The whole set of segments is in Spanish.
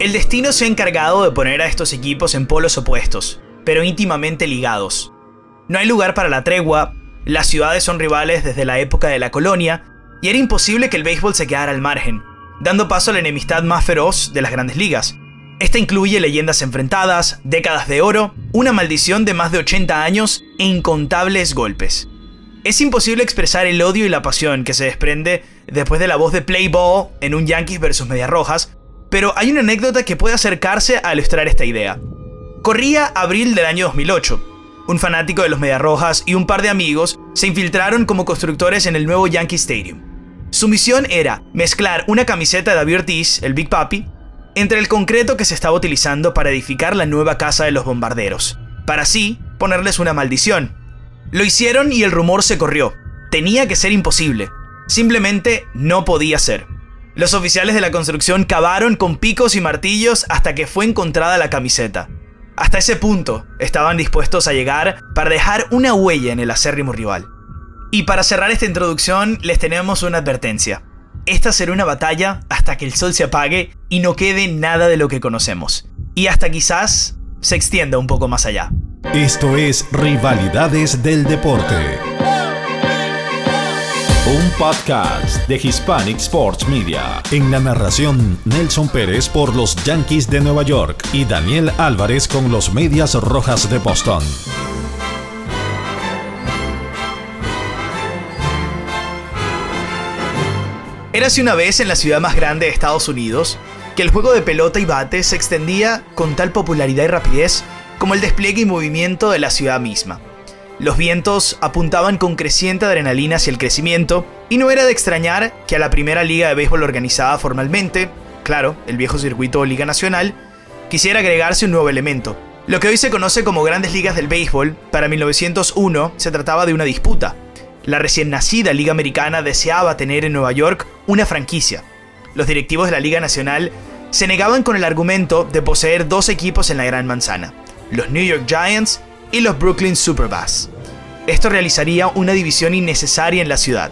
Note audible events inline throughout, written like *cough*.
El destino se ha encargado de poner a estos equipos en polos opuestos, pero íntimamente ligados. No hay lugar para la tregua, las ciudades son rivales desde la época de la colonia, y era imposible que el béisbol se quedara al margen, dando paso a la enemistad más feroz de las grandes ligas. Esta incluye leyendas enfrentadas, décadas de oro, una maldición de más de 80 años e incontables golpes. Es imposible expresar el odio y la pasión que se desprende después de la voz de Play Ball en un Yankees vs Medias Rojas, pero hay una anécdota que puede acercarse a ilustrar esta idea. Corría abril del año 2008. Un fanático de los Medias Rojas y un par de amigos se infiltraron como constructores en el nuevo Yankee Stadium. Su misión era mezclar una camiseta de David Ortiz, el Big Papi, entre el concreto que se estaba utilizando para edificar la nueva casa de los bombarderos, para así ponerles una maldición. Lo hicieron y el rumor se corrió. Tenía que ser imposible. Simplemente no podía ser. Los oficiales de la construcción cavaron con picos y martillos hasta que fue encontrada la camiseta. Hasta ese punto estaban dispuestos a llegar para dejar una huella en el acérrimo rival. Y para cerrar esta introducción les tenemos una advertencia. Esta será una batalla hasta que el sol se apague y no quede nada de lo que conocemos. Y hasta quizás se extienda un poco más allá. Esto es Rivalidades del Deporte. Un podcast de Hispanic Sports Media. En la narración, Nelson Pérez por los Yankees de Nueva York y Daniel Álvarez con los Medias Rojas de Boston. Érase una vez en la ciudad más grande de Estados Unidos que el juego de pelota y bate se extendía con tal popularidad y rapidez como el despliegue y movimiento de la ciudad misma. Los vientos apuntaban con creciente adrenalina hacia el crecimiento y no era de extrañar que a la primera liga de béisbol organizada formalmente, claro, el viejo circuito Liga Nacional, quisiera agregarse un nuevo elemento. Lo que hoy se conoce como Grandes Ligas del Béisbol, para 1901 se trataba de una disputa, la recién nacida Liga Americana deseaba tener en Nueva York una franquicia. Los directivos de la Liga Nacional se negaban con el argumento de poseer dos equipos en la Gran Manzana, los New York Giants y los Brooklyn Superbass. Esto realizaría una división innecesaria en la ciudad.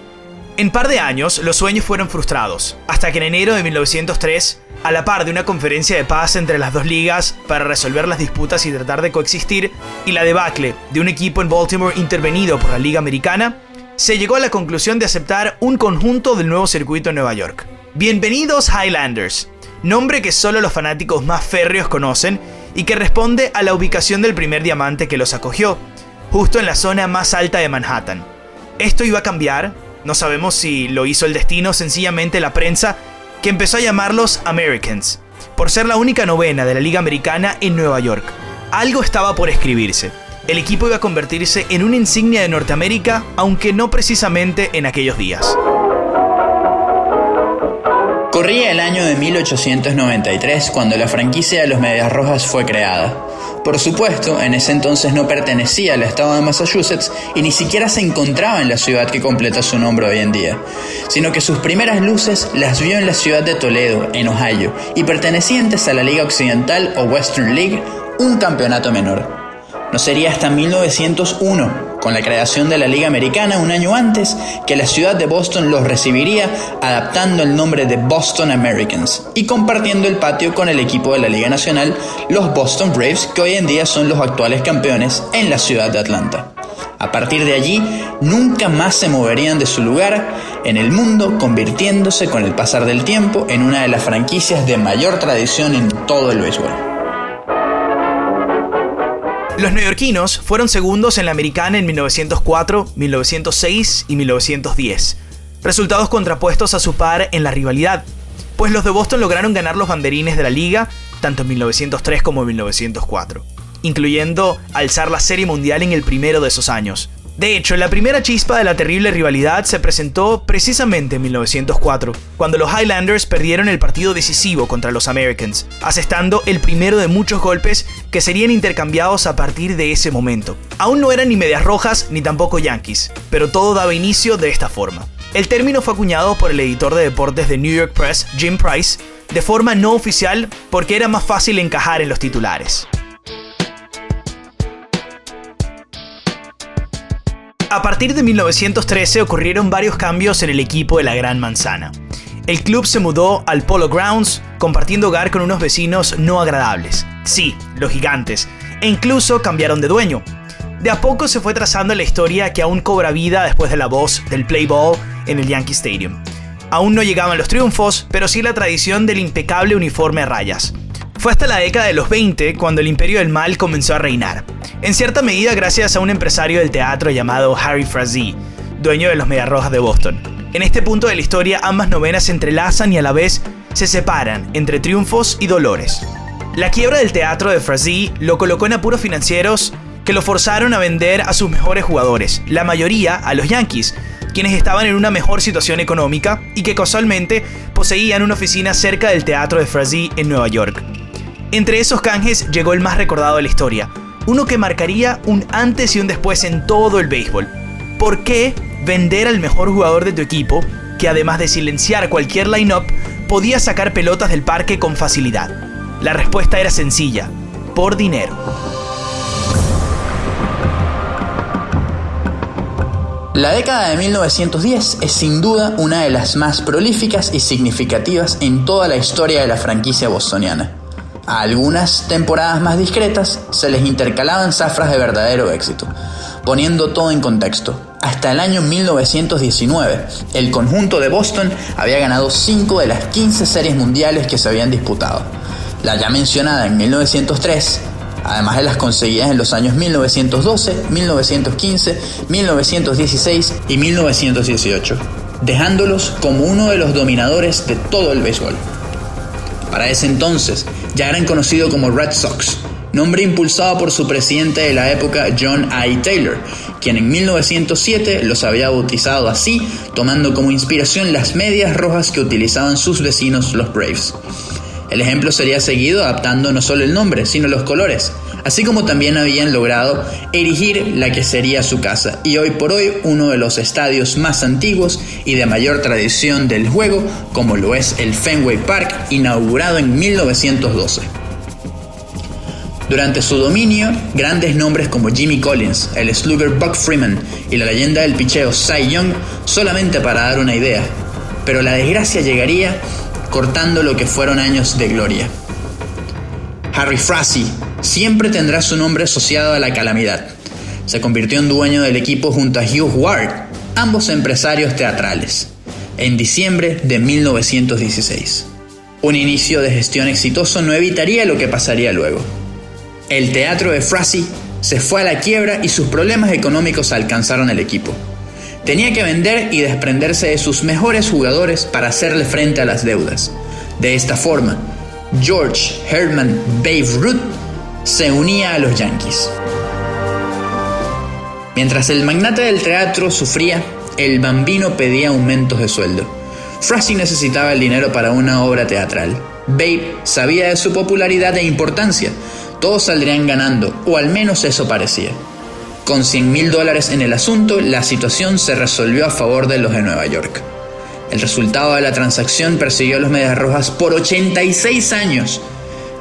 En par de años, los sueños fueron frustrados, hasta que en enero de 1903, a la par de una conferencia de paz entre las dos ligas para resolver las disputas y tratar de coexistir, y la debacle de un equipo en Baltimore intervenido por la Liga Americana, se llegó a la conclusión de aceptar un conjunto del nuevo circuito en Nueva York. Bienvenidos Highlanders, nombre que solo los fanáticos más férreos conocen y que responde a la ubicación del primer diamante que los acogió, justo en la zona más alta de Manhattan. Esto iba a cambiar, no sabemos si lo hizo el destino, sencillamente la prensa, que empezó a llamarlos Americans, por ser la única novena de la Liga Americana en Nueva York. Algo estaba por escribirse el equipo iba a convertirse en una insignia de Norteamérica, aunque no precisamente en aquellos días. Corría el año de 1893 cuando la franquicia de los Medias Rojas fue creada. Por supuesto, en ese entonces no pertenecía al estado de Massachusetts y ni siquiera se encontraba en la ciudad que completa su nombre hoy en día, sino que sus primeras luces las vio en la ciudad de Toledo, en Ohio, y pertenecientes a la Liga Occidental o Western League, un campeonato menor. No sería hasta 1901, con la creación de la Liga Americana un año antes, que la ciudad de Boston los recibiría adaptando el nombre de Boston Americans y compartiendo el patio con el equipo de la Liga Nacional, los Boston Braves, que hoy en día son los actuales campeones en la ciudad de Atlanta. A partir de allí, nunca más se moverían de su lugar en el mundo, convirtiéndose con el pasar del tiempo en una de las franquicias de mayor tradición en todo el béisbol. Los neoyorquinos fueron segundos en la americana en 1904, 1906 y 1910, resultados contrapuestos a su par en la rivalidad, pues los de Boston lograron ganar los banderines de la liga tanto en 1903 como en 1904, incluyendo alzar la Serie Mundial en el primero de esos años, de hecho, la primera chispa de la terrible rivalidad se presentó precisamente en 1904, cuando los Highlanders perdieron el partido decisivo contra los Americans, asestando el primero de muchos golpes que serían intercambiados a partir de ese momento. Aún no eran ni medias rojas ni tampoco yankees, pero todo daba inicio de esta forma. El término fue acuñado por el editor de deportes de New York Press, Jim Price, de forma no oficial porque era más fácil encajar en los titulares. A partir de 1913 ocurrieron varios cambios en el equipo de la Gran Manzana. el club se mudó al Polo Grounds, compartiendo hogar con unos vecinos no agradables. Sí, los gigantes. E incluso cambiaron de dueño. De a poco se fue trazando la historia que aún cobra vida después de la voz del play ball en el Yankee Stadium. Aún no llegaban los triunfos, pero sí la tradición del impecable uniforme a rayas. Fue hasta la década de los 20 cuando el imperio del mal comenzó a reinar. En cierta medida gracias a un empresario del teatro llamado Harry Frazee, dueño de los Mediarrojas de Boston. En este punto de la historia ambas novenas se entrelazan y a la vez se separan entre triunfos y dolores. La quiebra del teatro de Frazee lo colocó en apuros financieros que lo forzaron a vender a sus mejores jugadores, la mayoría a los Yankees, quienes estaban en una mejor situación económica y que casualmente poseían una oficina cerca del teatro de Frazee en Nueva York. Entre esos canjes llegó el más recordado de la historia, uno que marcaría un antes y un después en todo el béisbol. ¿Por qué vender al mejor jugador de tu equipo, que además de silenciar cualquier line-up, podía sacar pelotas del parque con facilidad? La respuesta era sencilla, por dinero. La década de 1910 es sin duda una de las más prolíficas y significativas en toda la historia de la franquicia bostoniana. A algunas temporadas más discretas se les intercalaban zafras de verdadero éxito, poniendo todo en contexto. Hasta el año 1919, el conjunto de Boston había ganado 5 de las 15 series mundiales que se habían disputado. La ya mencionada en 1903 además de las conseguidas en los años 1912, 1915, 1916 y 1918, dejándolos como uno de los dominadores de todo el béisbol. Para ese entonces ya eran conocidos como Red Sox, nombre impulsado por su presidente de la época John I. Taylor, quien en 1907 los había bautizado así, tomando como inspiración las medias rojas que utilizaban sus vecinos los Braves. El ejemplo sería seguido adaptando no solo el nombre, sino los colores, así como también habían logrado erigir la que sería su casa y hoy por hoy uno de los estadios más antiguos y de mayor tradición del juego, como lo es el Fenway Park, inaugurado en 1912. Durante su dominio, grandes nombres como Jimmy Collins, el slugger Buck Freeman y la leyenda del picheo Cy Young solamente para dar una idea. Pero la desgracia llegaría cortando lo que fueron años de gloria. Harry Frazee siempre tendrá su nombre asociado a la calamidad. Se convirtió en dueño del equipo junto a Hugh Ward, ambos empresarios teatrales, en diciembre de 1916. Un inicio de gestión exitoso no evitaría lo que pasaría luego. El teatro de Frazee se fue a la quiebra y sus problemas económicos alcanzaron el equipo. Tenía que vender y desprenderse de sus mejores jugadores para hacerle frente a las deudas. De esta forma, George Herman Babe Ruth se unía a los Yankees. Mientras el magnate del teatro sufría, el bambino pedía aumentos de sueldo. Frazee necesitaba el dinero para una obra teatral. Babe sabía de su popularidad e importancia. Todos saldrían ganando, o al menos eso parecía. Con 100 mil dólares en el asunto, la situación se resolvió a favor de los de Nueva York. El resultado de la transacción persiguió a los Medias Rojas por 86 años,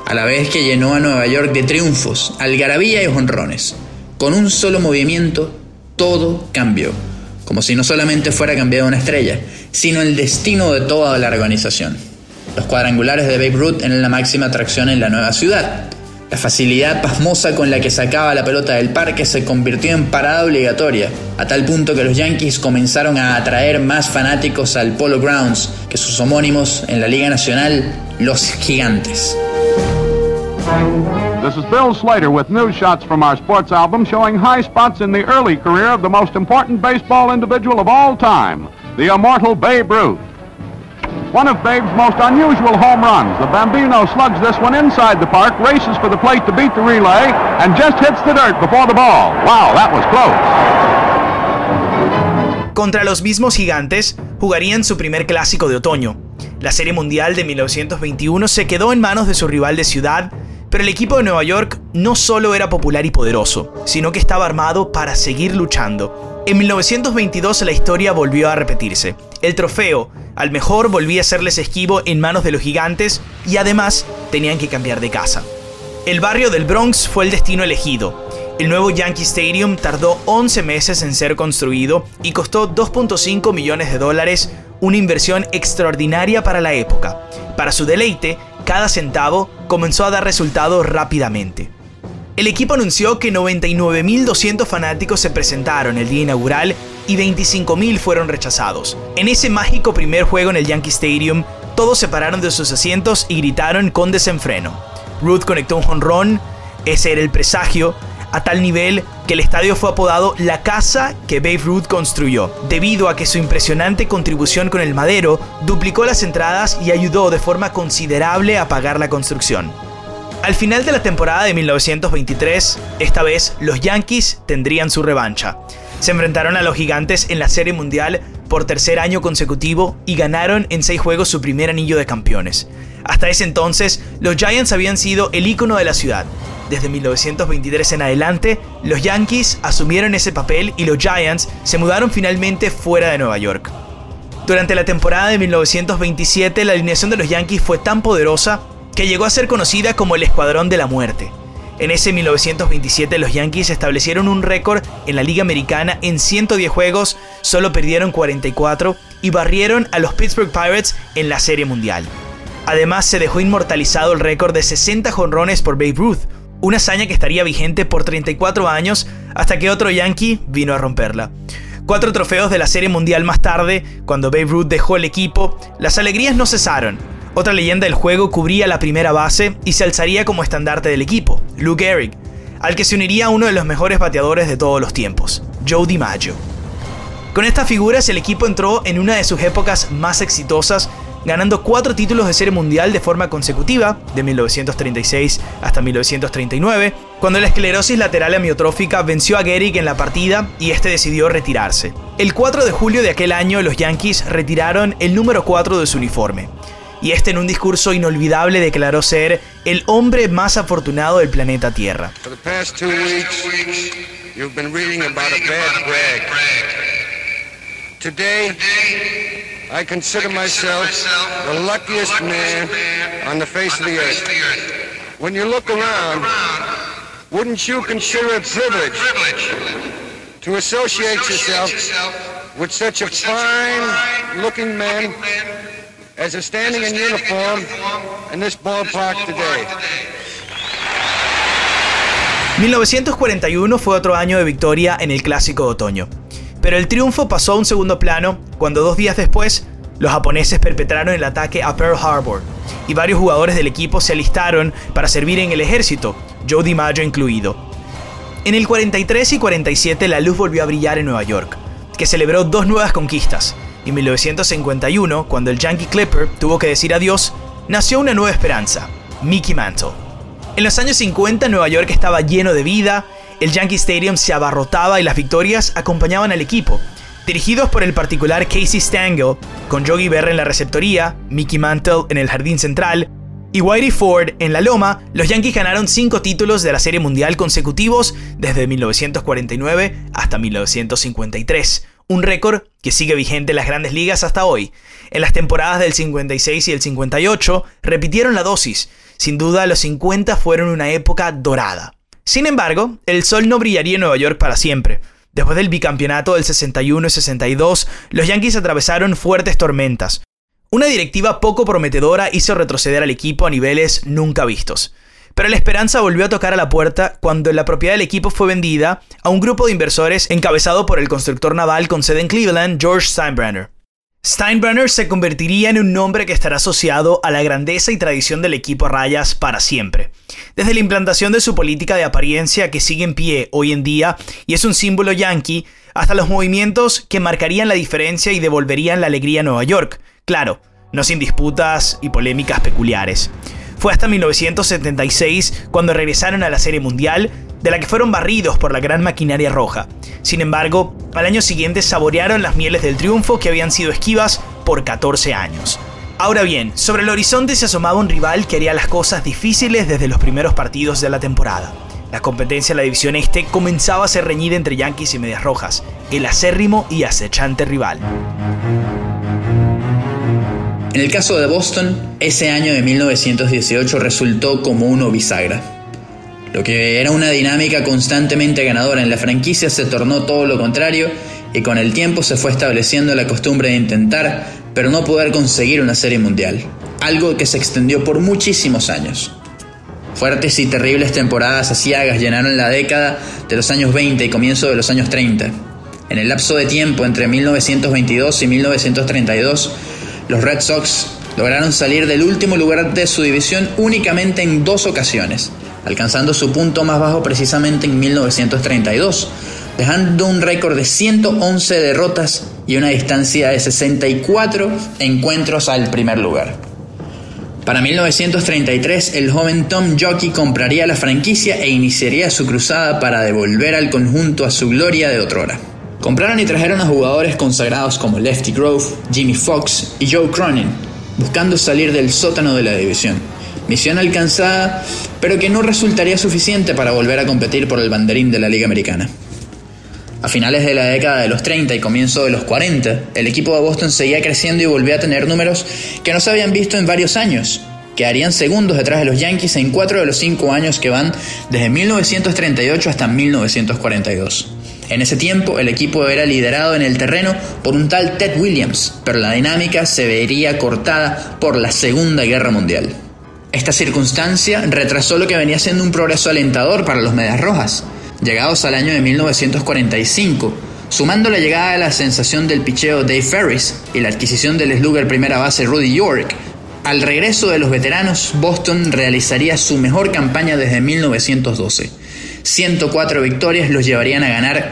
a la vez que llenó a Nueva York de triunfos, algarabía y honrones. Con un solo movimiento, todo cambió, como si no solamente fuera cambiada una estrella, sino el destino de toda la organización. Los cuadrangulares de Babe Ruth eran la máxima atracción en la nueva ciudad. La facilidad pasmosa con la que sacaba la pelota del parque se convirtió en parada obligatoria, a tal punto que los Yankees comenzaron a atraer más fanáticos al Polo Grounds que sus homónimos en la Liga Nacional, los Gigantes. This is Bill Slater with news shots from our sports album showing high spots in the early career of the most important baseball individual of all time, the immortal Babe Ruth. One of Babe's most unusual home runs. The Bambino slugs this one inside the park, races for the plate to beat the relay, and just hits the dirt before the ball. Wow, that was close. Contra los mismos gigantes, jugarían su primer clásico de otoño. La Serie Mundial de 1921 se quedó en manos de su rival de ciudad, pero el equipo de Nueva York no solo era popular y poderoso, sino que estaba armado para seguir luchando. En 1922 la historia volvió a repetirse. El trofeo al mejor volvía a serles esquivo en manos de los gigantes y además tenían que cambiar de casa. El barrio del Bronx fue el destino elegido. El nuevo Yankee Stadium tardó 11 meses en ser construido y costó 2.5 millones de dólares una inversión extraordinaria para la época. Para su deleite, cada centavo comenzó a dar resultados rápidamente. El equipo anunció que 99.200 fanáticos se presentaron el día inaugural y 25.000 fueron rechazados. En ese mágico primer juego en el Yankee Stadium, todos se pararon de sus asientos y gritaron con desenfreno. Ruth conectó un jonrón, ese era el presagio, a tal nivel que el estadio fue apodado la casa que Babe Ruth construyó, debido a que su impresionante contribución con el madero duplicó las entradas y ayudó de forma considerable a pagar la construcción. Al final de la temporada de 1923, esta vez los Yankees tendrían su revancha. Se enfrentaron a los gigantes en la Serie Mundial por tercer año consecutivo y ganaron en seis juegos su primer anillo de campeones. Hasta ese entonces, los Giants habían sido el ícono de la ciudad. Desde 1923 en adelante, los Yankees asumieron ese papel y los Giants se mudaron finalmente fuera de Nueva York. Durante la temporada de 1927, la alineación de los Yankees fue tan poderosa que llegó a ser conocida como el Escuadrón de la Muerte. En ese 1927 los Yankees establecieron un récord en la Liga Americana en 110 juegos, solo perdieron 44 y barrieron a los Pittsburgh Pirates en la Serie Mundial. Además se dejó inmortalizado el récord de 60 jonrones por Babe Ruth, una hazaña que estaría vigente por 34 años hasta que otro Yankee vino a romperla. Cuatro trofeos de la Serie Mundial más tarde, cuando Babe Ruth dejó el equipo, las alegrías no cesaron. Otra leyenda del juego cubría la primera base y se alzaría como estandarte del equipo, Lou Gehrig, al que se uniría uno de los mejores bateadores de todos los tiempos, Joe DiMaggio. Con estas figuras el equipo entró en una de sus épocas más exitosas, ganando cuatro títulos de serie mundial de forma consecutiva, de 1936 hasta 1939, cuando la esclerosis lateral amiotrófica venció a Gehrig en la partida y este decidió retirarse. El 4 de julio de aquel año los Yankees retiraron el número 4 de su uniforme y este en un discurso inolvidable declaró ser el hombre más afortunado del planeta Tierra. Today, I consider myself the luckiest man on the face of the earth. When you look around, wouldn't you consider it privilege to associate yourself with such a fine-looking man as is standing in uniform in this ballpark today. 1941 fue otro año de victoria en el Clásico de Otoño. Pero el triunfo pasó a un segundo plano cuando dos días después los japoneses perpetraron el ataque a Pearl Harbor y varios jugadores del equipo se alistaron para servir en el ejército, Joe DiMaggio incluido. En el 43 y 47 la luz volvió a brillar en Nueva York, que celebró dos nuevas conquistas, y 1951, cuando el Yankee Clipper tuvo que decir adiós, nació una nueva esperanza, Mickey Mantle. En los años 50 Nueva York estaba lleno de vida, el Yankee Stadium se abarrotaba y las victorias acompañaban al equipo. Dirigidos por el particular Casey Stengel, con Yogi Berra en la receptoría, Mickey Mantle en el jardín central y Whitey Ford en la loma, los Yankees ganaron cinco títulos de la Serie Mundial consecutivos desde 1949 hasta 1953 un récord que sigue vigente en las grandes ligas hasta hoy. En las temporadas del 56 y el 58 repitieron la dosis. Sin duda, los 50 fueron una época dorada. Sin embargo, el sol no brillaría en Nueva York para siempre. Después del bicampeonato del 61 y 62, los Yankees atravesaron fuertes tormentas. Una directiva poco prometedora hizo retroceder al equipo a niveles nunca vistos. Pero la esperanza volvió a tocar a la puerta cuando la propiedad del equipo fue vendida a un grupo de inversores encabezado por el constructor naval con sede en Cleveland, George Steinbrenner. Steinbrenner se convertiría en un nombre que estará asociado a la grandeza y tradición del equipo Rayas para siempre. Desde la implantación de su política de apariencia que sigue en pie hoy en día y es un símbolo yankee, hasta los movimientos que marcarían la diferencia y devolverían la alegría a Nueva York. Claro, no sin disputas y polémicas peculiares. Fue hasta 1976 cuando regresaron a la Serie Mundial, de la que fueron barridos por la gran maquinaria roja. Sin embargo, al año siguiente saborearon las mieles del triunfo que habían sido esquivas por 14 años. Ahora bien, sobre el horizonte se asomaba un rival que haría las cosas difíciles desde los primeros partidos de la temporada. La competencia en la división este comenzaba a ser reñida entre Yankees y Medias Rojas, el acérrimo y acechante rival. En el caso de Boston, ese año de 1918 resultó como uno bisagra. Lo que era una dinámica constantemente ganadora en la franquicia se tornó todo lo contrario y con el tiempo se fue estableciendo la costumbre de intentar pero no poder conseguir una serie mundial, algo que se extendió por muchísimos años. Fuertes y terribles temporadas asiagas llenaron la década de los años 20 y comienzo de los años 30. En el lapso de tiempo entre 1922 y 1932, los Red Sox lograron salir del último lugar de su división únicamente en dos ocasiones, alcanzando su punto más bajo precisamente en 1932, dejando un récord de 111 derrotas y una distancia de 64 encuentros al primer lugar. Para 1933, el joven Tom Jockey compraría la franquicia e iniciaría su cruzada para devolver al conjunto a su gloria de otrora. Compraron y trajeron a jugadores consagrados como Lefty Grove, Jimmy Fox y Joe Cronin, buscando salir del sótano de la división. Misión alcanzada, pero que no resultaría suficiente para volver a competir por el banderín de la Liga Americana. A finales de la década de los 30 y comienzo de los 40, el equipo de Boston seguía creciendo y volvió a tener números que no se habían visto en varios años. Quedarían segundos detrás de los Yankees en cuatro de los cinco años que van desde 1938 hasta 1942. En ese tiempo, el equipo era liderado en el terreno por un tal Ted Williams, pero la dinámica se vería cortada por la Segunda Guerra Mundial. Esta circunstancia retrasó lo que venía siendo un progreso alentador para los Medias Rojas llegados al año de 1945, sumando la llegada de la sensación del picheo Dave Ferris y la adquisición del slugger primera base Rudy York, al regreso de los veteranos, Boston realizaría su mejor campaña desde 1912. 104 victorias los llevarían a ganar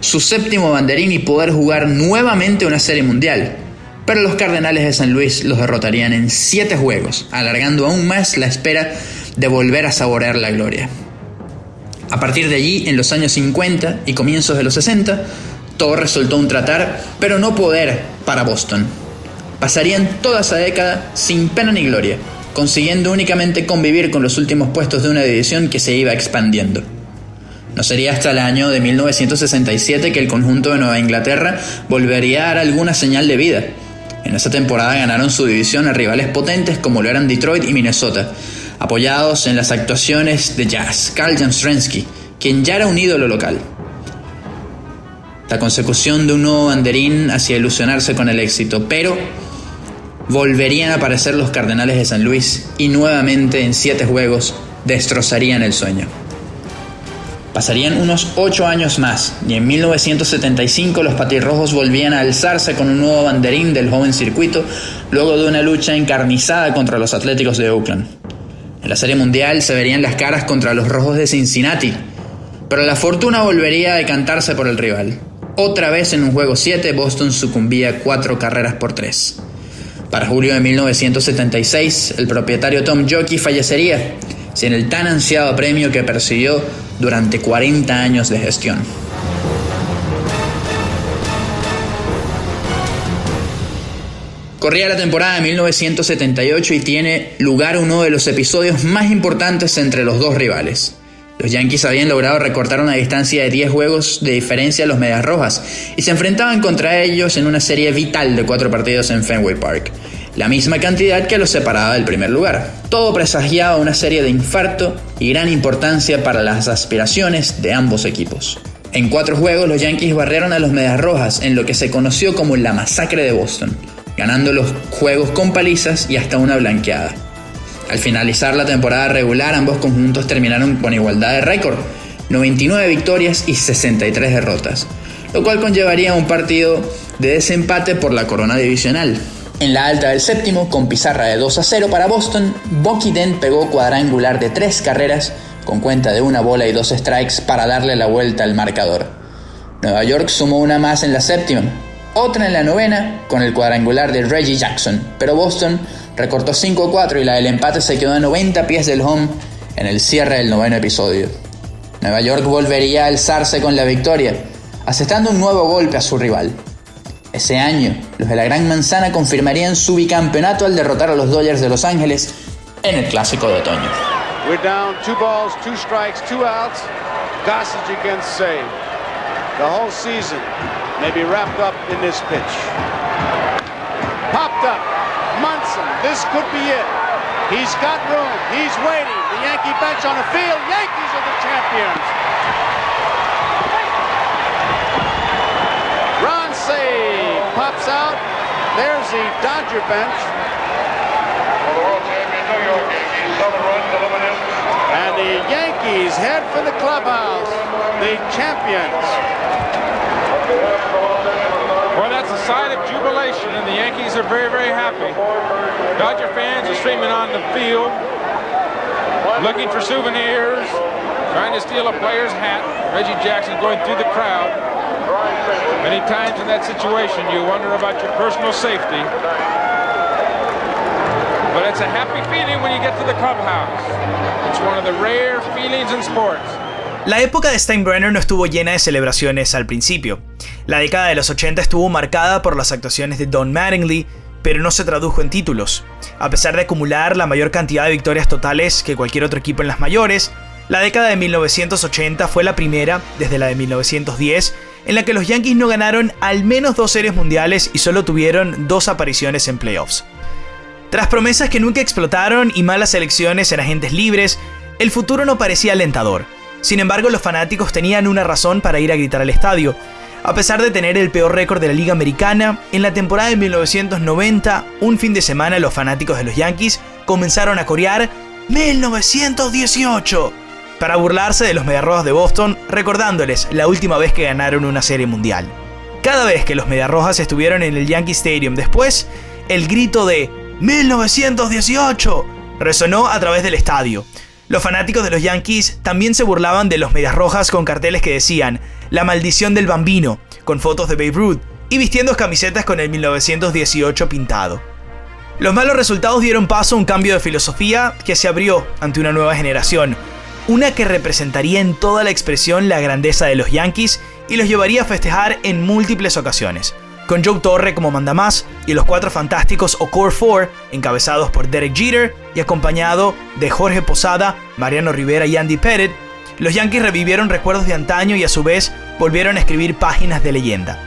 su séptimo banderín y poder jugar nuevamente una serie mundial. Pero los Cardenales de San Luis los derrotarían en 7 juegos, alargando aún más la espera de volver a saborear la gloria. A partir de allí, en los años 50 y comienzos de los 60, todo resultó un tratar, pero no poder para Boston. Pasarían toda esa década sin pena ni gloria, consiguiendo únicamente convivir con los últimos puestos de una división que se iba expandiendo. No sería hasta el año de 1967 que el conjunto de Nueva Inglaterra volvería a dar alguna señal de vida. En esa temporada ganaron su división a rivales potentes como lo eran Detroit y Minnesota, apoyados en las actuaciones de jazz, Carl Jamstrensky, quien ya era un ídolo local. La consecución de un nuevo banderín hacía ilusionarse con el éxito, pero volverían a aparecer los Cardenales de San Luis y nuevamente en siete juegos destrozarían el sueño. Pasarían unos ocho años más y en 1975 los patirrojos volvían a alzarse con un nuevo banderín del joven circuito luego de una lucha encarnizada contra los Atléticos de Oakland. En la Serie Mundial se verían las caras contra los Rojos de Cincinnati, pero la fortuna volvería a decantarse por el rival. Otra vez en un juego 7, Boston sucumbía cuatro carreras por tres. Para julio de 1976, el propietario Tom Jockey fallecería, sin el tan ansiado premio que persiguió durante 40 años de gestión. Corría la temporada de 1978 y tiene lugar uno de los episodios más importantes entre los dos rivales. Los Yankees habían logrado recortar una distancia de 10 juegos de diferencia a los Medias Rojas y se enfrentaban contra ellos en una serie vital de cuatro partidos en Fenway Park, la misma cantidad que los separaba del primer lugar. Todo presagiaba una serie de infarto y gran importancia para las aspiraciones de ambos equipos. En cuatro juegos los Yankees barrieron a los Medias Rojas en lo que se conoció como la masacre de Boston ganando los juegos con palizas y hasta una blanqueada. Al finalizar la temporada regular, ambos conjuntos terminaron con igualdad de récord, 99 victorias y 63 derrotas, lo cual conllevaría un partido de desempate por la corona divisional. En la alta del séptimo, con pizarra de 2 a 0 para Boston, Bucky Dent pegó cuadrangular de tres carreras con cuenta de una bola y dos strikes para darle la vuelta al marcador. Nueva York sumó una más en la séptima, otra en la novena con el cuadrangular de Reggie Jackson, pero Boston recortó 5-4 y la del empate se quedó a 90 pies del home en el cierre del noveno episodio. Nueva York volvería a alzarse con la victoria, aceptando un nuevo golpe a su rival. Ese año, los de la Gran Manzana confirmarían su bicampeonato al derrotar a los Dodgers de Los Ángeles en el Clásico de Otoño. We're down two balls, two strikes, two outs. against The whole season may be wrapped up in this pitch. Popped up. Munson. This could be it. He's got room. He's waiting. The Yankee bench on the field. Yankees are the champions. Ron Say pops out. There's the Dodger bench. And the Yankees head for the clubhouse, the champions. Well, that's a sign of jubilation, and the Yankees are very, very happy. Dodger fans are streaming on the field, looking for souvenirs, trying to steal a player's hat. Reggie Jackson going through the crowd. Many times in that situation, you wonder about your personal safety. But it's a happy feeling when you get to the clubhouse. It's one of the rare. La época de Steinbrenner no estuvo llena de celebraciones al principio. La década de los 80 estuvo marcada por las actuaciones de Don Mattingly, pero no se tradujo en títulos. A pesar de acumular la mayor cantidad de victorias totales que cualquier otro equipo en las mayores, la década de 1980 fue la primera, desde la de 1910, en la que los Yankees no ganaron al menos dos series mundiales y solo tuvieron dos apariciones en playoffs. Tras promesas que nunca explotaron y malas elecciones en agentes libres, el futuro no parecía alentador. Sin embargo, los fanáticos tenían una razón para ir a gritar al estadio. A pesar de tener el peor récord de la Liga Americana, en la temporada de 1990, un fin de semana los fanáticos de los Yankees comenzaron a corear 1918 para burlarse de los Mediarrojas de Boston, recordándoles la última vez que ganaron una serie mundial. Cada vez que los Mediarrojas estuvieron en el Yankee Stadium después, el grito de 1918 resonó a través del estadio. Los fanáticos de los Yankees también se burlaban de los Medias Rojas con carteles que decían La maldición del bambino, con fotos de Babe Ruth, y vistiendo camisetas con el 1918 pintado. Los malos resultados dieron paso a un cambio de filosofía que se abrió ante una nueva generación, una que representaría en toda la expresión la grandeza de los Yankees y los llevaría a festejar en múltiples ocasiones con Joe Torre como mandamás y los cuatro fantásticos o Core 4, encabezados por Derek Jeter y acompañado de Jorge Posada, Mariano Rivera y Andy Pettit, los Yankees revivieron recuerdos de antaño y a su vez volvieron a escribir páginas de leyenda.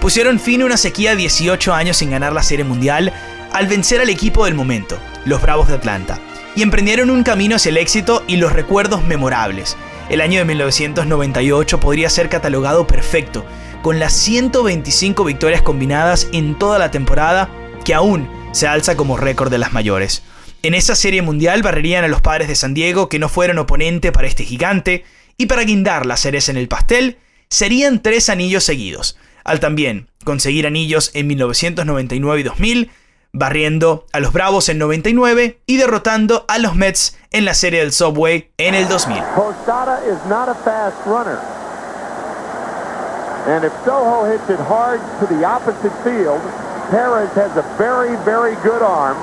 Pusieron fin a una sequía de 18 años sin ganar la Serie Mundial al vencer al equipo del momento, los Bravos de Atlanta, y emprendieron un camino hacia el éxito y los recuerdos memorables. El año de 1998 podría ser catalogado perfecto, con las 125 victorias combinadas en toda la temporada, que aún se alza como récord de las mayores. En esa serie mundial barrerían a los padres de San Diego que no fueron oponente para este gigante, y para guindar la cereza en el pastel, serían tres anillos seguidos, al también conseguir anillos en 1999 y 2000, barriendo a los Bravos en 99 y derrotando a los Mets en la serie del Subway en el 2000. Posada is not a fast runner. And if Soho hits it hard to the opposite field, Perez has a very, very good arm,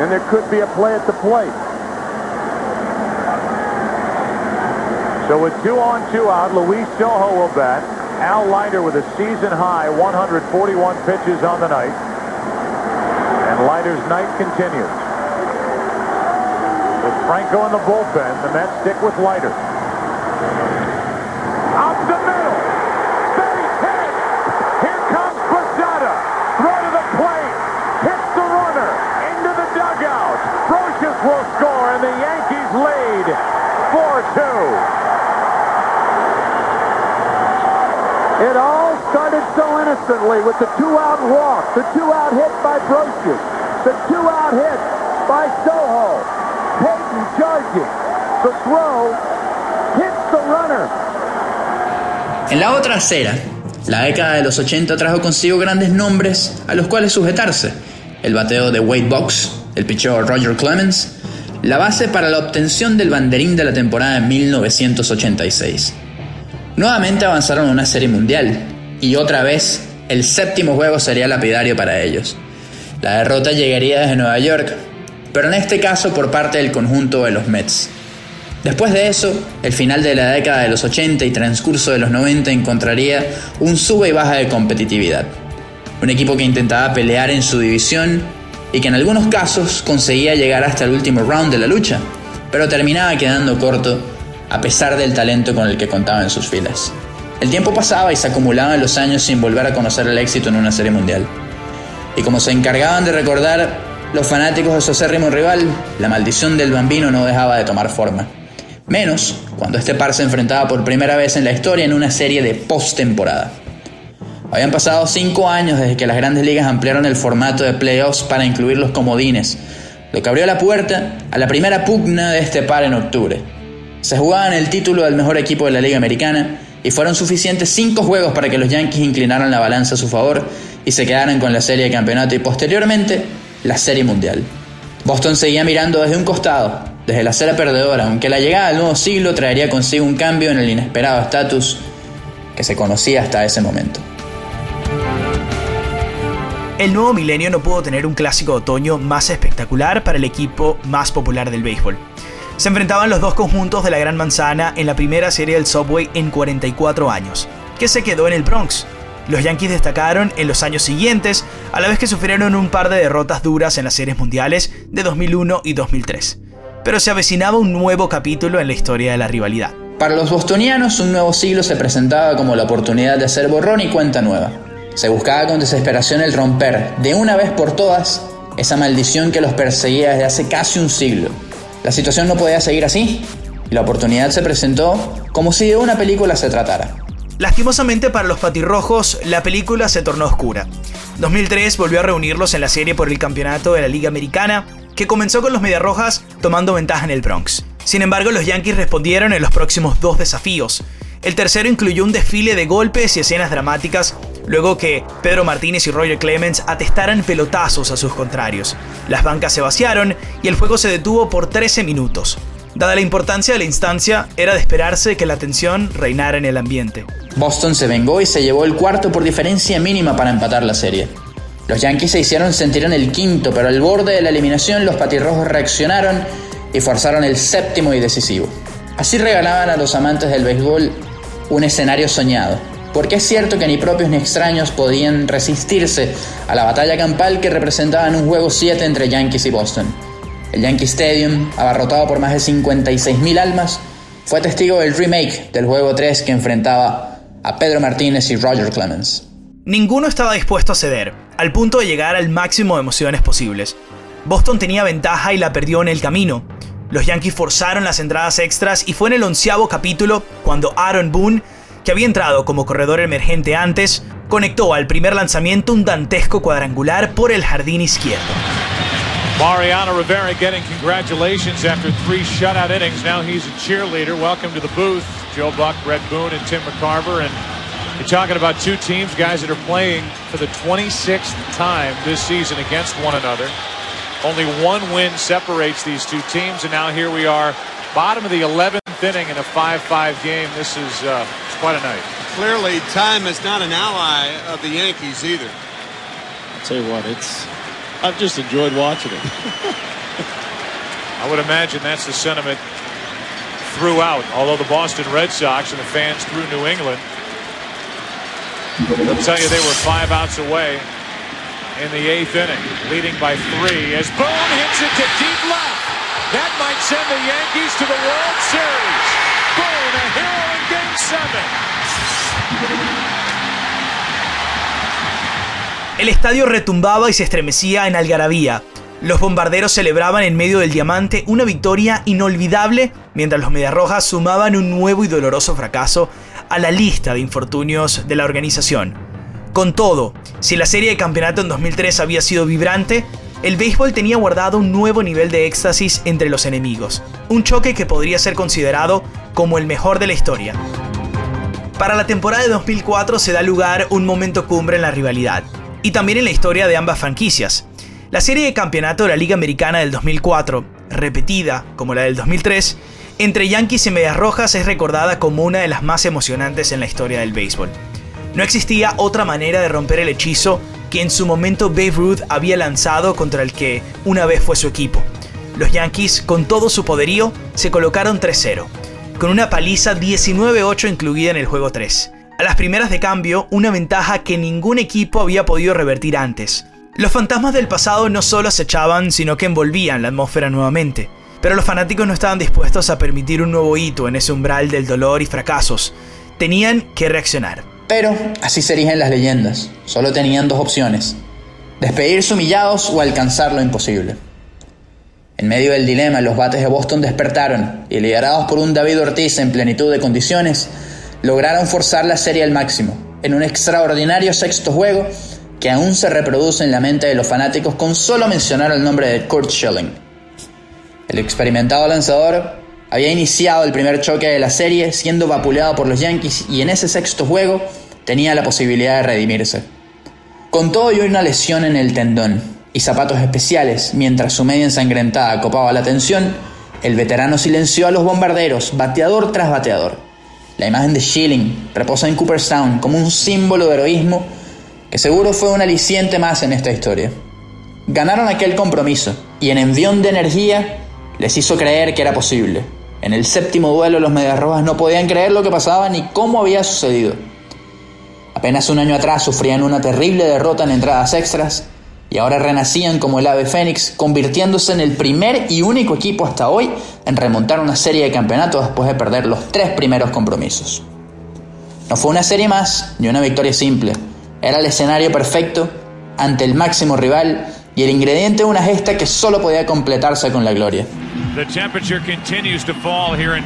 and there could be a play at the plate. So with two on, two out, Luis Soho will bat. Al Leiter with a season-high 141 pitches on the night. And Leiter's night continues. With Franco in the bullpen, the Mets stick with Leiter. will score, and the Yankees lead 4-2. It all started so innocently with the two-out walk, the two-out hit by Brocious, the two-out hit by Soho. Peyton charging. The throw hits the runner. En la otra acera, la década de los 80 trajo consigo grandes nombres a los cuales sujetarse. El bateo de Wade Box, el picheo Roger Clemens, la base para la obtención del banderín de la temporada de 1986. Nuevamente avanzaron a una serie mundial, y otra vez el séptimo juego sería lapidario para ellos. La derrota llegaría desde Nueva York, pero en este caso por parte del conjunto de los Mets. Después de eso, el final de la década de los 80 y transcurso de los 90 encontraría un sube y baja de competitividad. Un equipo que intentaba pelear en su división y que en algunos casos conseguía llegar hasta el último round de la lucha, pero terminaba quedando corto a pesar del talento con el que contaba en sus filas. El tiempo pasaba y se acumulaban los años sin volver a conocer el éxito en una serie mundial. Y como se encargaban de recordar los fanáticos de su acérrimo rival, la maldición del bambino no dejaba de tomar forma. Menos cuando este par se enfrentaba por primera vez en la historia en una serie de postemporada. Habían pasado cinco años desde que las grandes ligas ampliaron el formato de playoffs para incluir los comodines, lo que abrió la puerta a la primera pugna de este par en octubre. Se jugaban el título del mejor equipo de la Liga Americana y fueron suficientes cinco juegos para que los Yankees inclinaran la balanza a su favor y se quedaran con la serie de campeonato y posteriormente la serie mundial. Boston seguía mirando desde un costado, desde la acera perdedora, aunque la llegada del nuevo siglo traería consigo un cambio en el inesperado estatus que se conocía hasta ese momento. El nuevo milenio no pudo tener un clásico de otoño más espectacular para el equipo más popular del béisbol. Se enfrentaban los dos conjuntos de la Gran Manzana en la primera serie del Subway en 44 años, que se quedó en el Bronx. Los Yankees destacaron en los años siguientes, a la vez que sufrieron un par de derrotas duras en las series mundiales de 2001 y 2003. Pero se avecinaba un nuevo capítulo en la historia de la rivalidad. Para los bostonianos, un nuevo siglo se presentaba como la oportunidad de hacer borrón y cuenta nueva. Se buscaba con desesperación el romper, de una vez por todas, esa maldición que los perseguía desde hace casi un siglo. La situación no podía seguir así, y la oportunidad se presentó como si de una película se tratara. Lastimosamente para los patirrojos, la película se tornó oscura. 2003 volvió a reunirlos en la serie por el campeonato de la Liga Americana, que comenzó con los Mediarrojas tomando ventaja en el Bronx. Sin embargo, los Yankees respondieron en los próximos dos desafíos. El tercero incluyó un desfile de golpes y escenas dramáticas luego que Pedro Martínez y Roger Clemens atestaran pelotazos a sus contrarios. Las bancas se vaciaron y el juego se detuvo por 13 minutos. Dada la importancia de la instancia, era de esperarse que la tensión reinara en el ambiente. Boston se vengó y se llevó el cuarto por diferencia mínima para empatar la serie. Los Yankees se hicieron sentir en el quinto, pero al borde de la eliminación los patirrojos reaccionaron y forzaron el séptimo y decisivo. Así regalaban a los amantes del béisbol un escenario soñado, porque es cierto que ni propios ni extraños podían resistirse a la batalla campal que representaban un juego 7 entre Yankees y Boston. El Yankee Stadium, abarrotado por más de 56.000 almas, fue testigo del remake del juego 3 que enfrentaba a Pedro Martínez y Roger Clemens. Ninguno estaba dispuesto a ceder, al punto de llegar al máximo de emociones posibles. Boston tenía ventaja y la perdió en el camino. Los Yankees forzaron las entradas extras y fue en el onceavo capítulo cuando Aaron Boone que había entrado como corredor emergente antes, conectó al primer lanzamiento un dantesco cuadrangular por el jardín izquierdo. Mariano Rivera getting congratulations after three shutout innings. Now he's a cheerleader. Welcome to the booth, Joe Buck, Brett Boone, and Tim McCarver. And you're talking about two teams, guys that are playing for the 26th time this season against one another. Only one win separates these two teams, and now here we are, bottom of the 11th inning in a 5-5 game. This is uh, quite a night. Clearly, time is not an ally of the Yankees either. I'll tell you what, it's. I've just enjoyed watching it. I would imagine that's the sentiment throughout. Although the Boston Red Sox and the fans through New England, they'll tell you they were five outs away in the eighth inning, leading by three as Boone hits it to deep left. That might send the Yankees to the World Series. Boone, a hero in Game 7. El estadio retumbaba y se estremecía en algarabía. Los bombarderos celebraban en medio del diamante una victoria inolvidable, mientras los Mediarrojas sumaban un nuevo y doloroso fracaso a la lista de infortunios de la organización. Con todo, si la serie de campeonato en 2003 había sido vibrante, el béisbol tenía guardado un nuevo nivel de éxtasis entre los enemigos, un choque que podría ser considerado como el mejor de la historia. Para la temporada de 2004 se da lugar un momento cumbre en la rivalidad, y también en la historia de ambas franquicias. La serie de campeonato de la Liga Americana del 2004, repetida como la del 2003, entre Yankees y Medias Rojas es recordada como una de las más emocionantes en la historia del béisbol. No existía otra manera de romper el hechizo que en su momento Babe Ruth había lanzado contra el que una vez fue su equipo. Los Yankees, con todo su poderío, se colocaron 3-0, con una paliza 19-8 incluida en el juego 3. A las primeras de cambio, una ventaja que ningún equipo había podido revertir antes. Los fantasmas del pasado no solo acechaban, sino que envolvían la atmósfera nuevamente. Pero los fanáticos no estaban dispuestos a permitir un nuevo hito en ese umbral del dolor y fracasos. Tenían que reaccionar. Pero así se erigen las leyendas. Solo tenían dos opciones. Despedirse humillados o alcanzar lo imposible. En medio del dilema, los bates de Boston despertaron y liderados por un David Ortiz en plenitud de condiciones, lograron forzar la serie al máximo. en un extraordinario sexto juego que aún se reproduce en la mente de los fanáticos con solo mencionar el nombre de Kurt Schilling. El experimentado lanzador había iniciado el primer choque de la serie siendo vapuleado por los Yankees y en ese sexto juego tenía la posibilidad de redimirse. Con todo y una lesión en el tendón y zapatos especiales mientras su media ensangrentada copaba la atención, el veterano silenció a los bombarderos, bateador tras bateador. La imagen de Schilling reposa en Cooperstown como un símbolo de heroísmo que seguro fue un aliciente más en esta historia. Ganaron aquel compromiso y en envión de energía les hizo creer que era posible. En el séptimo duelo los Medias Rojas no podían creer lo que pasaba ni cómo había sucedido. Apenas un año atrás sufrían una terrible derrota en entradas extras y ahora renacían como el ave fénix, convirtiéndose en el primer y único equipo hasta hoy en remontar una serie de campeonatos después de perder los tres primeros compromisos. No fue una serie más ni una victoria simple, era el escenario perfecto ante el máximo rival y el ingrediente de una gesta que solo podía completarse con la gloria.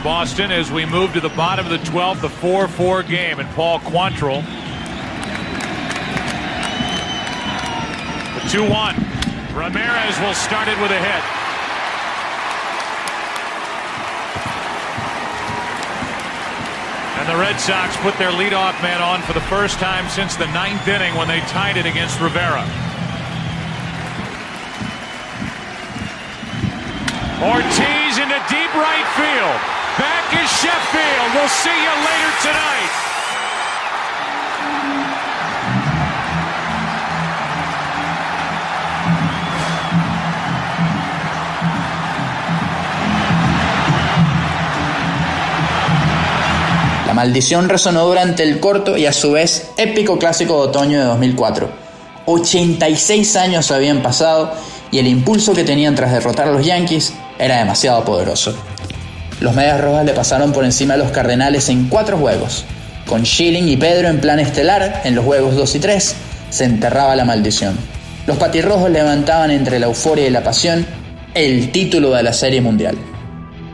Boston as we move to the bottom of the 12th, the 4-4 game, and Paul Quantrill. 2-1. Ramirez will start it with a hit. And the Red Sox put their leadoff man on for the first time since the ninth inning when they tied it against Rivera. Ortiz into deep right field. Back is Sheffield. We'll see you later tonight. Maldición resonó durante el corto y a su vez épico clásico de otoño de 2004. 86 años habían pasado y el impulso que tenían tras derrotar a los Yankees era demasiado poderoso. Los Medias Rojas le pasaron por encima a los Cardenales en cuatro juegos. Con Schilling y Pedro en plan estelar en los juegos 2 y 3, se enterraba la maldición. Los patirrojos levantaban entre la euforia y la pasión el título de la Serie Mundial.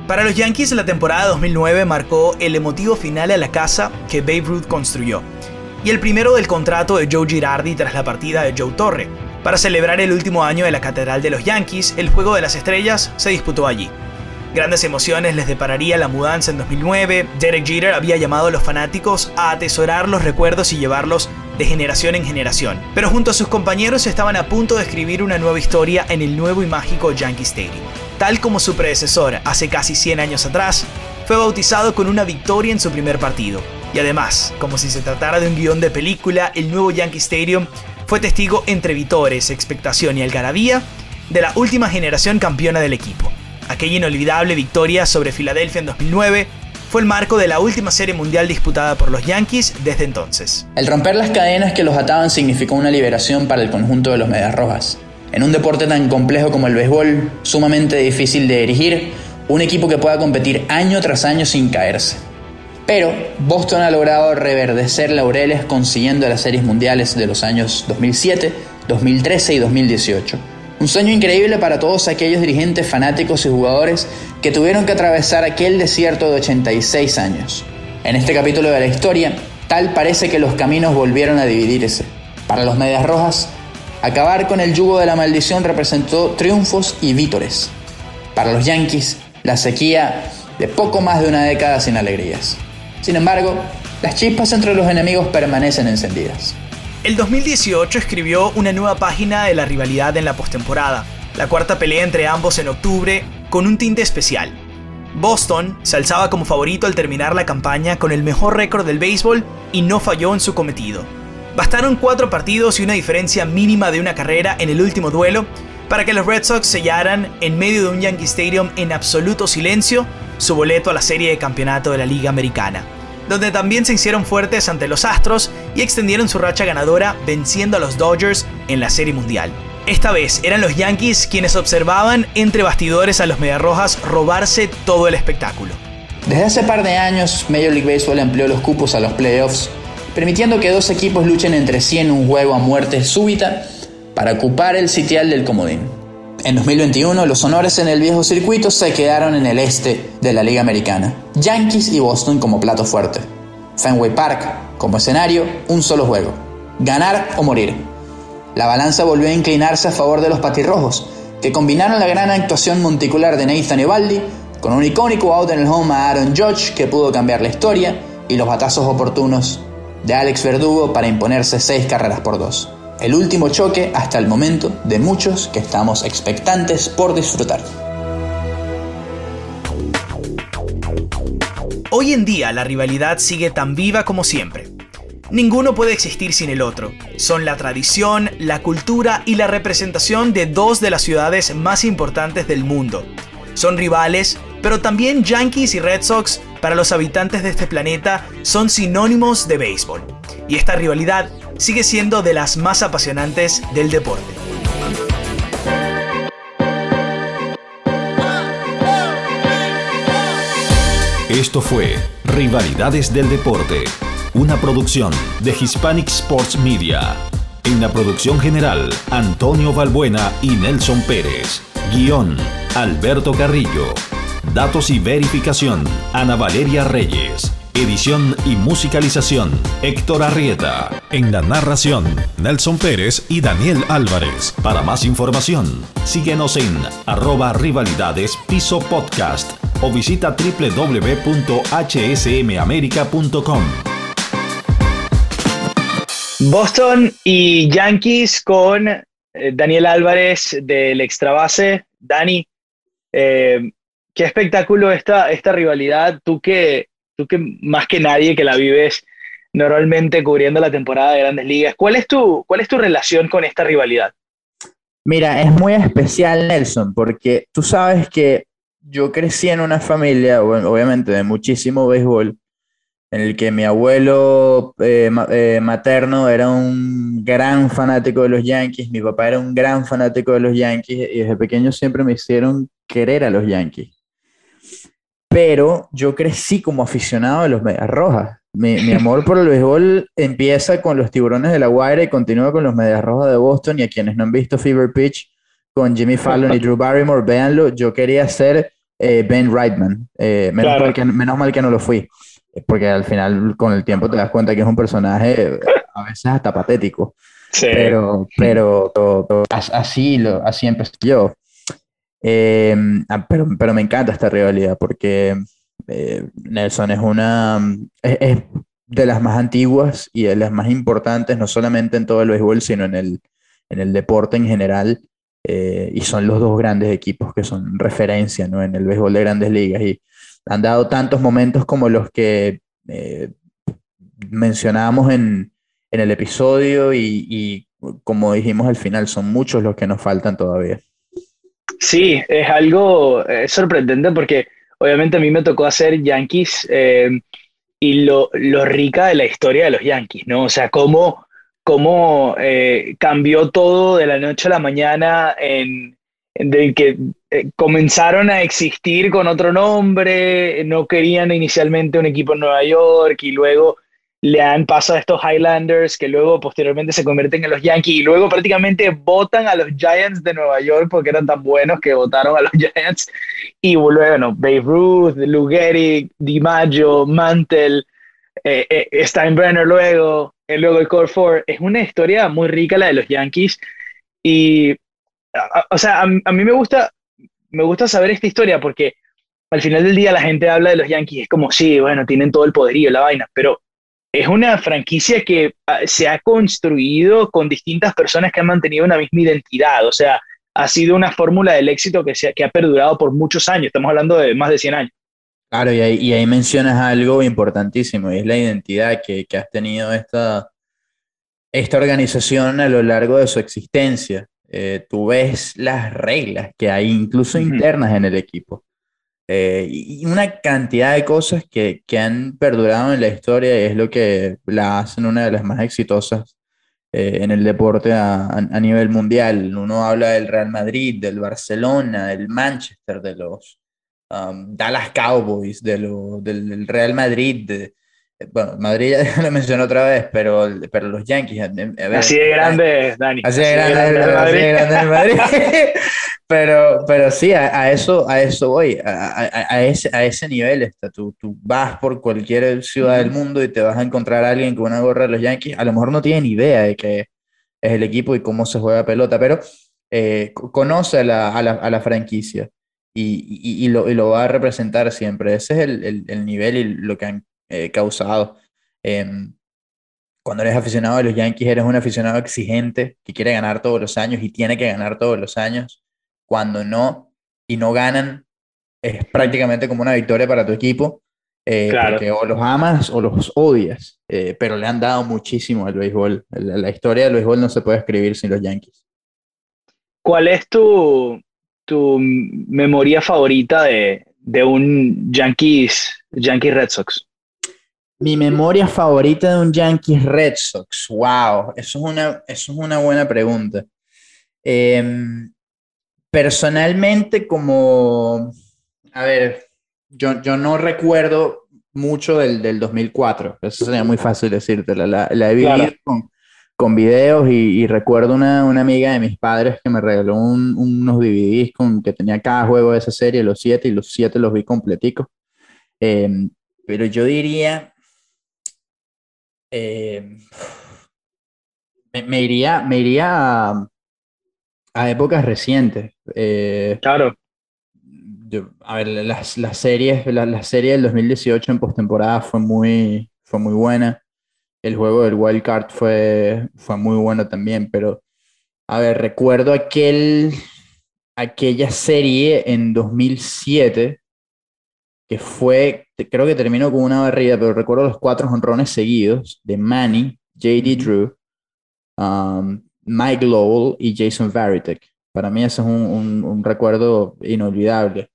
Para los Yankees, la temporada 2009 marcó el emotivo final a la casa que Babe Ruth construyó, y el primero del contrato de Joe Girardi tras la partida de Joe Torre. Para celebrar el último año de la Catedral de los Yankees, el Juego de las Estrellas se disputó allí. Grandes emociones les depararía la mudanza en 2009. Derek Jeter había llamado a los fanáticos a atesorar los recuerdos y llevarlos de generación en generación. Pero junto a sus compañeros estaban a punto de escribir una nueva historia en el nuevo y mágico Yankee Stadium. Tal como su predecesor hace casi 100 años atrás, fue bautizado con una victoria en su primer partido. Y además, como si se tratara de un guion de película, el nuevo Yankee Stadium fue testigo entre vitores, expectación y algarabía de la última generación campeona del equipo. Aquella inolvidable victoria sobre Filadelfia en 2009 fue el marco de la última serie mundial disputada por los Yankees desde entonces. El romper las cadenas que los ataban significó una liberación para el conjunto de los Medias Rojas. En un deporte tan complejo como el béisbol, sumamente difícil de dirigir, un equipo que pueda competir año tras año sin caerse. Pero Boston ha logrado reverdecer laureles consiguiendo las series mundiales de los años 2007, 2013 y 2018 un sueño increíble para todos aquellos dirigentes fanáticos y jugadores que tuvieron que atravesar aquel desierto de 86 años. En este capítulo de la historia, tal parece que los caminos volvieron a dividirse. Para los Medias Rojas, acabar con el yugo de la maldición representó triunfos y vítores. Para los Yankees, la sequía de poco más de una década sin alegrías. Sin embargo, las chispas entre los enemigos permanecen encendidas. El 2018 escribió una nueva página de la rivalidad en la postemporada, la cuarta pelea entre ambos en octubre, con un tinte especial. Boston se alzaba como favorito al terminar la campaña con el mejor récord del béisbol y no falló en su cometido. Bastaron cuatro partidos y una diferencia mínima de una carrera en el último duelo para que los Red Sox sellaran en medio de un Yankee Stadium en absoluto silencio su boleto a la serie de campeonato de la Liga Americana donde también se hicieron fuertes ante los Astros y extendieron su racha ganadora venciendo a los Dodgers en la Serie Mundial. Esta vez eran los Yankees quienes observaban entre bastidores a los Mediarrojas robarse todo el espectáculo. Desde hace par de años, Major League Baseball empleó los cupos a los playoffs, permitiendo que dos equipos luchen entre sí en un juego a muerte súbita para ocupar el sitial del comodín. En 2021, los honores en el viejo circuito se quedaron en el este de la Liga Americana, Yankees y Boston como plato fuerte. Fenway Park, como escenario, un solo juego. Ganar o morir. La balanza volvió a inclinarse a favor de los patirrojos, que combinaron la gran actuación monticular de Nathan Eovaldi con un icónico out en el home a Aaron Judge que pudo cambiar la historia y los batazos oportunos de Alex Verdugo para imponerse seis carreras por dos. El último choque hasta el momento de muchos que estamos expectantes por disfrutar. Hoy en día la rivalidad sigue tan viva como siempre. Ninguno puede existir sin el otro. Son la tradición, la cultura y la representación de dos de las ciudades más importantes del mundo. Son rivales, pero también Yankees y Red Sox para los habitantes de este planeta son sinónimos de béisbol. Y esta rivalidad sigue siendo de las más apasionantes del deporte. Esto fue Rivalidades del Deporte, una producción de Hispanic Sports Media. En la producción general, Antonio Valbuena y Nelson Pérez. Guión, Alberto Carrillo. Datos y verificación, Ana Valeria Reyes. Edición y musicalización, Héctor Arrieta. En la narración, Nelson Pérez y Daniel Álvarez. Para más información, síguenos en arroba rivalidades piso podcast o visita www.hsmamerica.com. Boston y Yankees con eh, Daniel Álvarez del Extrabase. Dani, eh, qué espectáculo esta, esta rivalidad. Tú que tú que más que nadie que la vives normalmente cubriendo la temporada de Grandes Ligas, ¿cuál es tu, cuál es tu relación con esta rivalidad? Mira, es muy especial, Nelson, porque tú sabes que yo crecí en una familia, obviamente, de muchísimo béisbol, en el que mi abuelo eh, eh, materno era un gran fanático de los Yankees, mi papá era un gran fanático de los Yankees, y desde pequeño siempre me hicieron querer a los Yankees pero yo crecí como aficionado de los Medias Rojas. Mi, amor por el béisbol empieza con los Tiburones de la Guaira y continúa con los Medias Rojas de Boston. Y a quienes no han visto Fever Pitch con Jimmy Fallon y Drew Barrymore, véanlo. Yo quería ser eh, Ben Reitman. Eh, menos, mal que, menos, mal que, no lo fui. Porque al final, con el tiempo, te das cuenta que es un personaje a veces hasta patético. Pero, pero, así, lo, así empecé yo. Eh, ah, pero, pero, me encanta esta rivalidad porque eh, Nelson es una es, de las más antiguas y de las más importantes, no solamente en todo el béisbol, sino en el, en el deporte en general. Eh, y son los dos grandes equipos que son referencia ¿no? en el béisbol de grandes ligas. Y han dado tantos momentos como los que mencionábamos en, en, el episodio y, y como dijimos al final, son muchos los que nos faltan todavía. Sí, es algo sorprendente porque obviamente a mí me tocó hacer Yankees eh, y lo, rica de la historia de los Yankees, ¿no? O sea, cómo, cómo eh, cambió todo de la noche a la mañana en, que eh, comenzaron a existir con otro nombre, no querían inicialmente un equipo en Nueva York y luego le dan paso a estos Highlanders que luego posteriormente se convierten en los Yankees y luego prácticamente votan a los Giants de Nueva York porque eran tan buenos que votaron a los *laughs* Giants y bueno, Babe Ruth, Lou Gehrig, DiMaggio, Mantle, eh, eh, Steinbrenner luego, eh, luego el Core Four. Es una historia muy rica la de los Yankees y, o sea, a, a mí me gusta, me gusta saber esta historia porque al final del día la gente habla de los Yankees, es como, sí, bueno, tienen todo el poderío, la vaina, pero es una franquicia que ah, se ha construido con distintas personas que han mantenido una misma identidad. O sea, ha sido una fórmula del éxito que, se ha, que ha perdurado por muchos años. Estamos hablando de más de 100 años. Claro, y ahí, mencionas algo importantísimo, y es la identidad que, que has tenido esta, esta organización a lo largo de su existencia. Eh, tú ves las reglas que hay incluso internas en el equipo. Eh, y una cantidad de cosas que, que, han perdurado en la historia y es lo que la hacen una de las más exitosas eh, en el deporte a, a, nivel mundial. Uno habla del Real Madrid, del Barcelona, del Manchester, de los um, Dallas Cowboys, de lo, del, Real Madrid, bueno, Madrid *laughs* ya lo mencioné otra vez, pero, pero los Yankees. así de grande, Dani. Así de grande, así de grande Madrid. *laughs* *laughs* pero, pero sí, a, eso, a eso voy, a, a, ese, a ese nivel está. Tú, tú vas por cualquier ciudad del mundo y te vas a encontrar a alguien con una gorra de los Yankees. A lo mejor no tiene ni idea de que es el equipo y cómo se juega pelota, pero eh, conoce a la, a, la, a la, franquicia y, y, lo, y, lo, va a representar siempre. Ese es el, el, el nivel y lo que han eh, causado. Em, cuando eres aficionado a los Yankees, eres un aficionado exigente que quiere ganar todos los años y tiene que ganar todos los años. Cuando no y no ganan, es prácticamente como una victoria para tu equipo. Eh, porque o los amas o los odias, eh, pero le han dado muchísimo al béisbol. La, la, historia del béisbol no se puede escribir sin los Yankees. ¿Cuál es tu, tu memoria favorita de, de un Yankees, Yankees Red Sox? Mi memoria favorita de un Yankees Red Sox. Wow, eso es una, eso es una buena pregunta. Em, personalmente, como, a ver, yo, yo no recuerdo mucho del, del 2004. Eso sería muy fácil decirte. La, la, he vivido con, con, videos y, recuerdo una, una, amiga de mis padres que me regaló unos DVDs con que tenía cada juego de esa serie, los siete, y los siete los vi completicos. Em, pero yo diría eh, me, iría, me iría a, épocas recientes. Eh, claro. a ver, las, las series, la, la, serie del 2018 en postemporada fue muy, fue muy buena. El juego del Wild Card fue, fue muy bueno también, pero a ver, recuerdo aquel, aquella serie en 2007 que fue, creo que terminó con una barrida, pero recuerdo los cuatro honrones seguidos de Manny, JD Drew, um, Mike Lowell y Jason Varitek. Para mí ese es un, un, recuerdo inolvidable.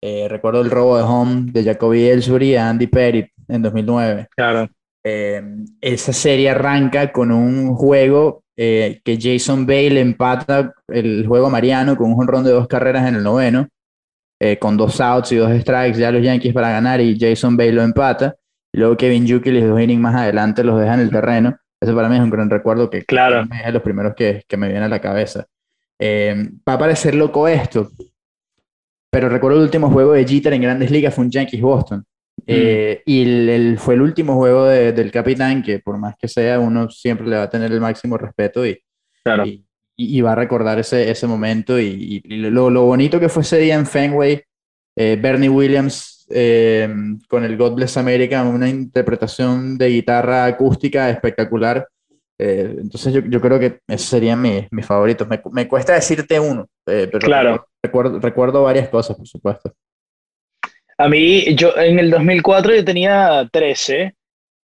Eh, recuerdo el robo de home de Jacoby Ellsbury y Andy Pettit en 2009. Claro. Eh, esa serie arranca con un juego eh, que Jason Bale empata el juego Mariano con un honrón de dos carreras en el noveno. Eh, con dos outs y dos strikes ya los Yankees para ganar y Jason Bay lo empata. Y luego Kevin Yuki y dos innings más adelante los deja en el terreno. Eso para mí es un gran recuerdo que claro. es de los primeros que, que me viene a la cabeza. Eh, va a parecer loco esto, pero recuerdo el último juego de Jeter en Grandes Ligas fue un Yankees Boston. Eh, mm. y el, fue el último juego del capitán que por más que sea uno siempre le va a tener el máximo respeto y, claro y, va a recordar ese, ese momento y, lo, lo, bonito que fue ese día en Fenway, eh, Bernie Williams eh, con el God Bless America, una interpretación de guitarra acústica espectacular. Eh, entonces yo, yo, creo que esos serían mis, mis favoritos. Me, me, cuesta decirte uno, pero claro. recuerdo, recuerdo varias cosas, por supuesto. A mí, yo en el 2004 yo tenía 13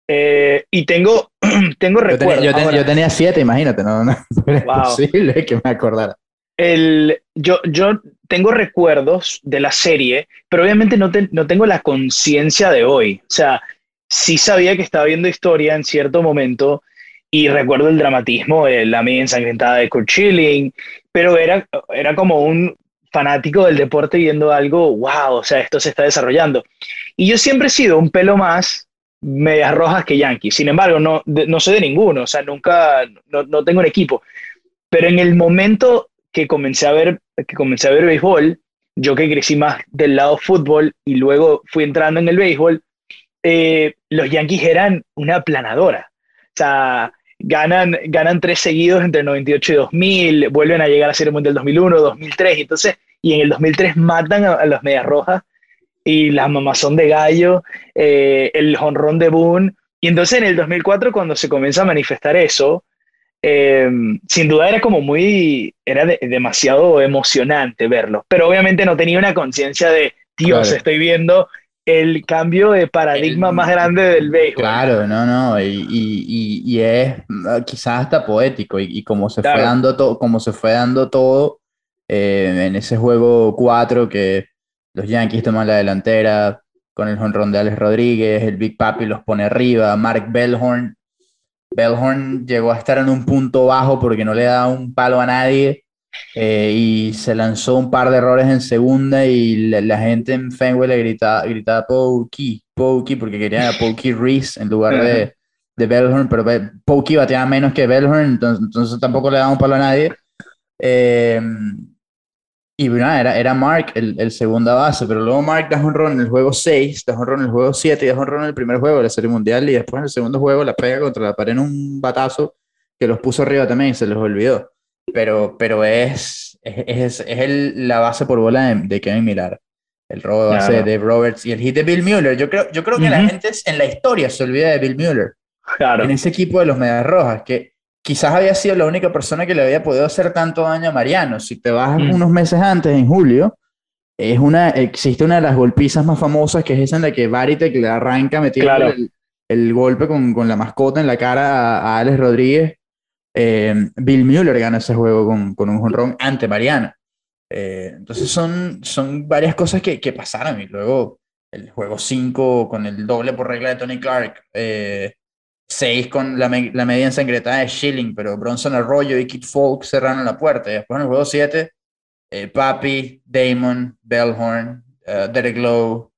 eh, y tengo, *clears throat* tengo recuerdos. Yo, yo, tenía siete, imagínate, no, no, *laughs* es posible que me acordara. El, yo, yo tengo recuerdos de la serie, pero obviamente no, no tengo la conciencia de hoy. O sea, sí sabía que estaba viendo historia en cierto momento y recuerdo el dramatismo, la media ensangrentada de Kurt Schilling, pero era, era como un fanático del deporte viendo algo, wow, o sea, esto se está desarrollando. Y yo siempre he sido un pelo más medias rojas que Yankees. Sin embargo, no, no soy de ninguno, o sea, nunca, no, no, tengo un equipo. Pero en el momento que comencé a ver, que comencé a ver béisbol, yo que crecí más del lado fútbol y luego fui entrando en el béisbol, eh, los Yankees eran una planadora. O sea, ganan, ganan tres seguidos entre 98 y 2000, vuelven a llegar a ser el Mundial 2001, 2003, y entonces, y en el 2003 matan a, a los Medias Rojas y la mamazón de gallo, eh, el jonrón de Boone. Y entonces en el 2004, cuando se comienza a manifestar eso, eh, sin duda era como muy, era demasiado emocionante verlo, pero obviamente no tenía una conciencia de, Dios, estoy viendo el cambio de paradigma más grande del béisbol. Claro, no, no, y, y, y es ah, quizás hasta poético, y, como, se fue dando todo como se fue dando todo eh, en ese juego 4 que los Yankees toman la delantera con el jonrón de Alex Rodríguez, el Big Papi los pone arriba, Mark Bellhorn. Bellhorn llegó a estar en un punto bajo porque no le da un palo a nadie eh, y se lanzó un par de errores en segunda y la, gente en Fenway le gritaba, gritaba Key, Pokey porque querían a Pokey Reese en lugar de, de Bellhorn, pero Be- Pokey bateaba menos que Bellhorn, entonces, entonces tampoco le damos palo a nadie. Eh, y bueno, era, era Mark el, el segunda base, pero luego Mark da un run en el juego 6, da un run en el juego 7 y da un run en el primer juego de la Serie Mundial y después en el segundo juego la pega contra la pared en un batazo que los puso arriba también y se les olvidó. Pero, pero es, es, es, es el- la base por bola de, de Kevin Millar. El robo de base Claro. de Dave Roberts y el hit de Bill Mueller. Yo creo, yo creo que la Ujú. gente en la historia se olvida de Bill Mueller Claro. en ese equipo de los Medias Rojas, que quizás había sido la única persona que le había podido hacer tanto daño a Mariano. Si te vas Mm. unos meses antes, en julio, es una, existe una de las golpizas más famosas, que es esa en la que Varitek le arranca metiendo Claro. el, el golpe con, con la mascota en la cara a, a Alex Rodríguez. Eh, Bill Mueller gana ese juego con, con un jonrón ante Mariano. Eh, entonces son, son varias cosas que, que pasaron y luego el juego 5 con el doble por regla de Tony Clark, 6 con la, me- la media ensangrentada de Schilling, pero Bronson Arroyo y Kid Folk cerraron la puerta. Y después en el juego 7, Papi, Damon, Bellhorn, eh, Derek Lowe,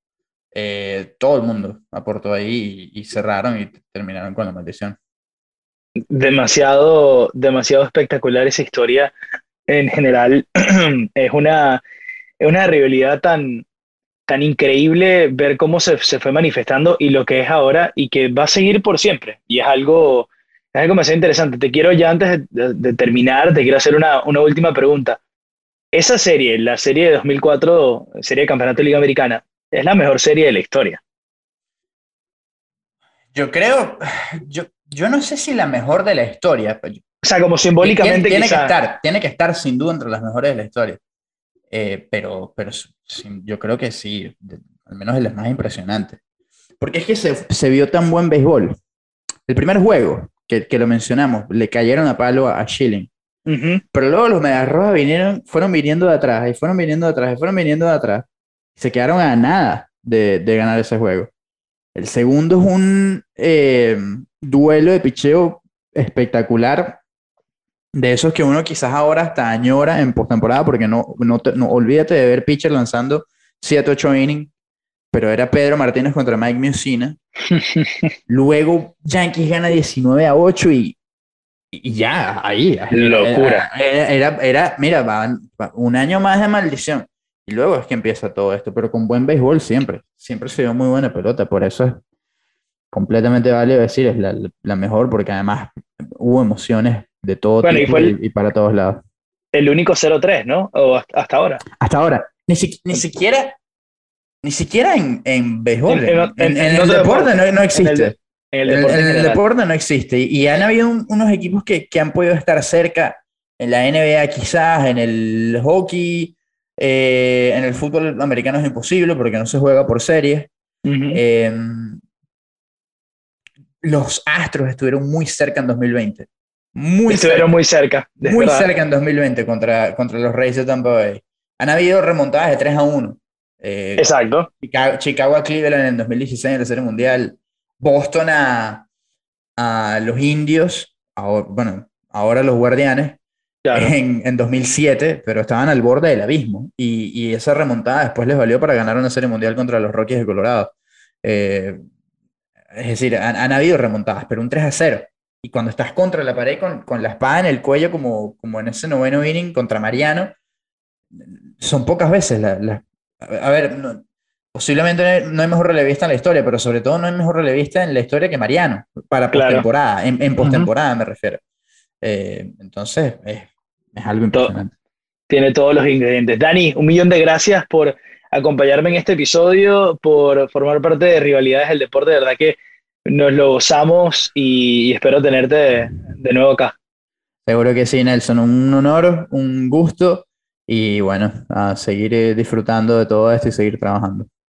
eh, todo el mundo aportó ahí y, y cerraron y terminaron con la maldición. demasiado, demasiado espectacular esa historia. En general, *clears throat* es una, es una rivalidad tan, tan increíble ver cómo se, se fue manifestando y lo que es ahora y que va a seguir por siempre. Y es algo, es algo demasiado interesante. Te quiero ya antes de, terminar, te quiero hacer una, una última pregunta. Esa serie, la serie de 2004, serie de Campeonato de Liga Americana, es la mejor serie de la historia. Yo creo, yo, yo no sé si la mejor de la historia, pero O sea, como simbólicamente tiene, tiene que estar, tiene que estar sin duda entre las mejores de la historia. Eh, pero pero yo creo que sí, de- al menos las más impresionantes. Porque es que se, se vio tan buen béisbol. El primer juego, que, que lo mencionamos, le cayeron a palo a, a Schilling. Ujú. Pero luego los Medias Rojas vinieron, fueron viniendo de atrás, y fueron viniendo de atrás, y fueron viniendo de atrás. Y se quedaron a nada de, de ganar ese juego. El segundo es un eh, duelo de picheo espectacular. De esos que uno quizás ahora hasta añora en postemporada, porque no, no, te- no olvídate de ver pitcher lanzando 7, 8 innings. Pero era Pedro Martínez contra Mike Mussina. *laughs* Luego Yankees gana 19 a 8 y, y ya, ahí. Locura. Era, era, era- mira, va- va un año más de maldición. Y luego es que empieza todo esto, pero con buen béisbol siempre. Siempre se dio muy buena pelota, por eso es completamente válido decir, es la, la mejor, porque además hubo emociones de todo Bueno, y tipo fue y, el- y para todos lados. El único 0-3, ¿no? O hasta, hasta ahora. Hasta ahora, ni, si- ni siquiera, ni siquiera en, en béisbol, En- en, en- en- en en el deporte deporte. no, no existe. En el En el, deporte. en en el general. deporte no existe. Y, y han habido un- unos equipos que, que han podido estar cerca en la NBA quizás, en el hockey, eh, en el fútbol americano es imposible porque no se juega por series. Eh, los Astros estuvieron muy cerca en 2020. Muy Estuvieron cerca, muy cerca. muy verdad. cerca en 2020 contra, contra los Rays de Tampa Bay. Han habido remontadas de 3 a 1. Eh, Exacto. Chicago, Chicago a Cleveland en el 2016 en la Serie Mundial. Boston a, a los Indios, ahora, bueno, ahora los Guardianes, Claro. en, en 2007, pero estaban al borde del abismo. Y, y esa remontada después les valió para ganar una Serie Mundial contra los Rockies de Colorado. Eh, es decir, han, han habido remontadas, pero un 3 a 0. Y cuando estás contra la pared con, con la espada en el cuello, como, como en ese noveno inning contra Mariano, son pocas veces. la- la- a ver, no- posiblemente no hay, mejor relevista en la historia, pero sobre todo no hay mejor relevista en la historia que Mariano, para Claro. postemporada, en, en postemporada me refiero. Eh, entonces, es, es algo impresionante. Tiene todos los ingredientes. Dani, un millón de gracias por acompañarme en este episodio, por formar parte de Rivalidades del Deporte. De verdad que nos lo gozamos y, espero tenerte de, de nuevo acá. Seguro que sí, Nelson. Un honor, un gusto y bueno, a seguir eh, disfrutando de todo esto y seguir trabajando.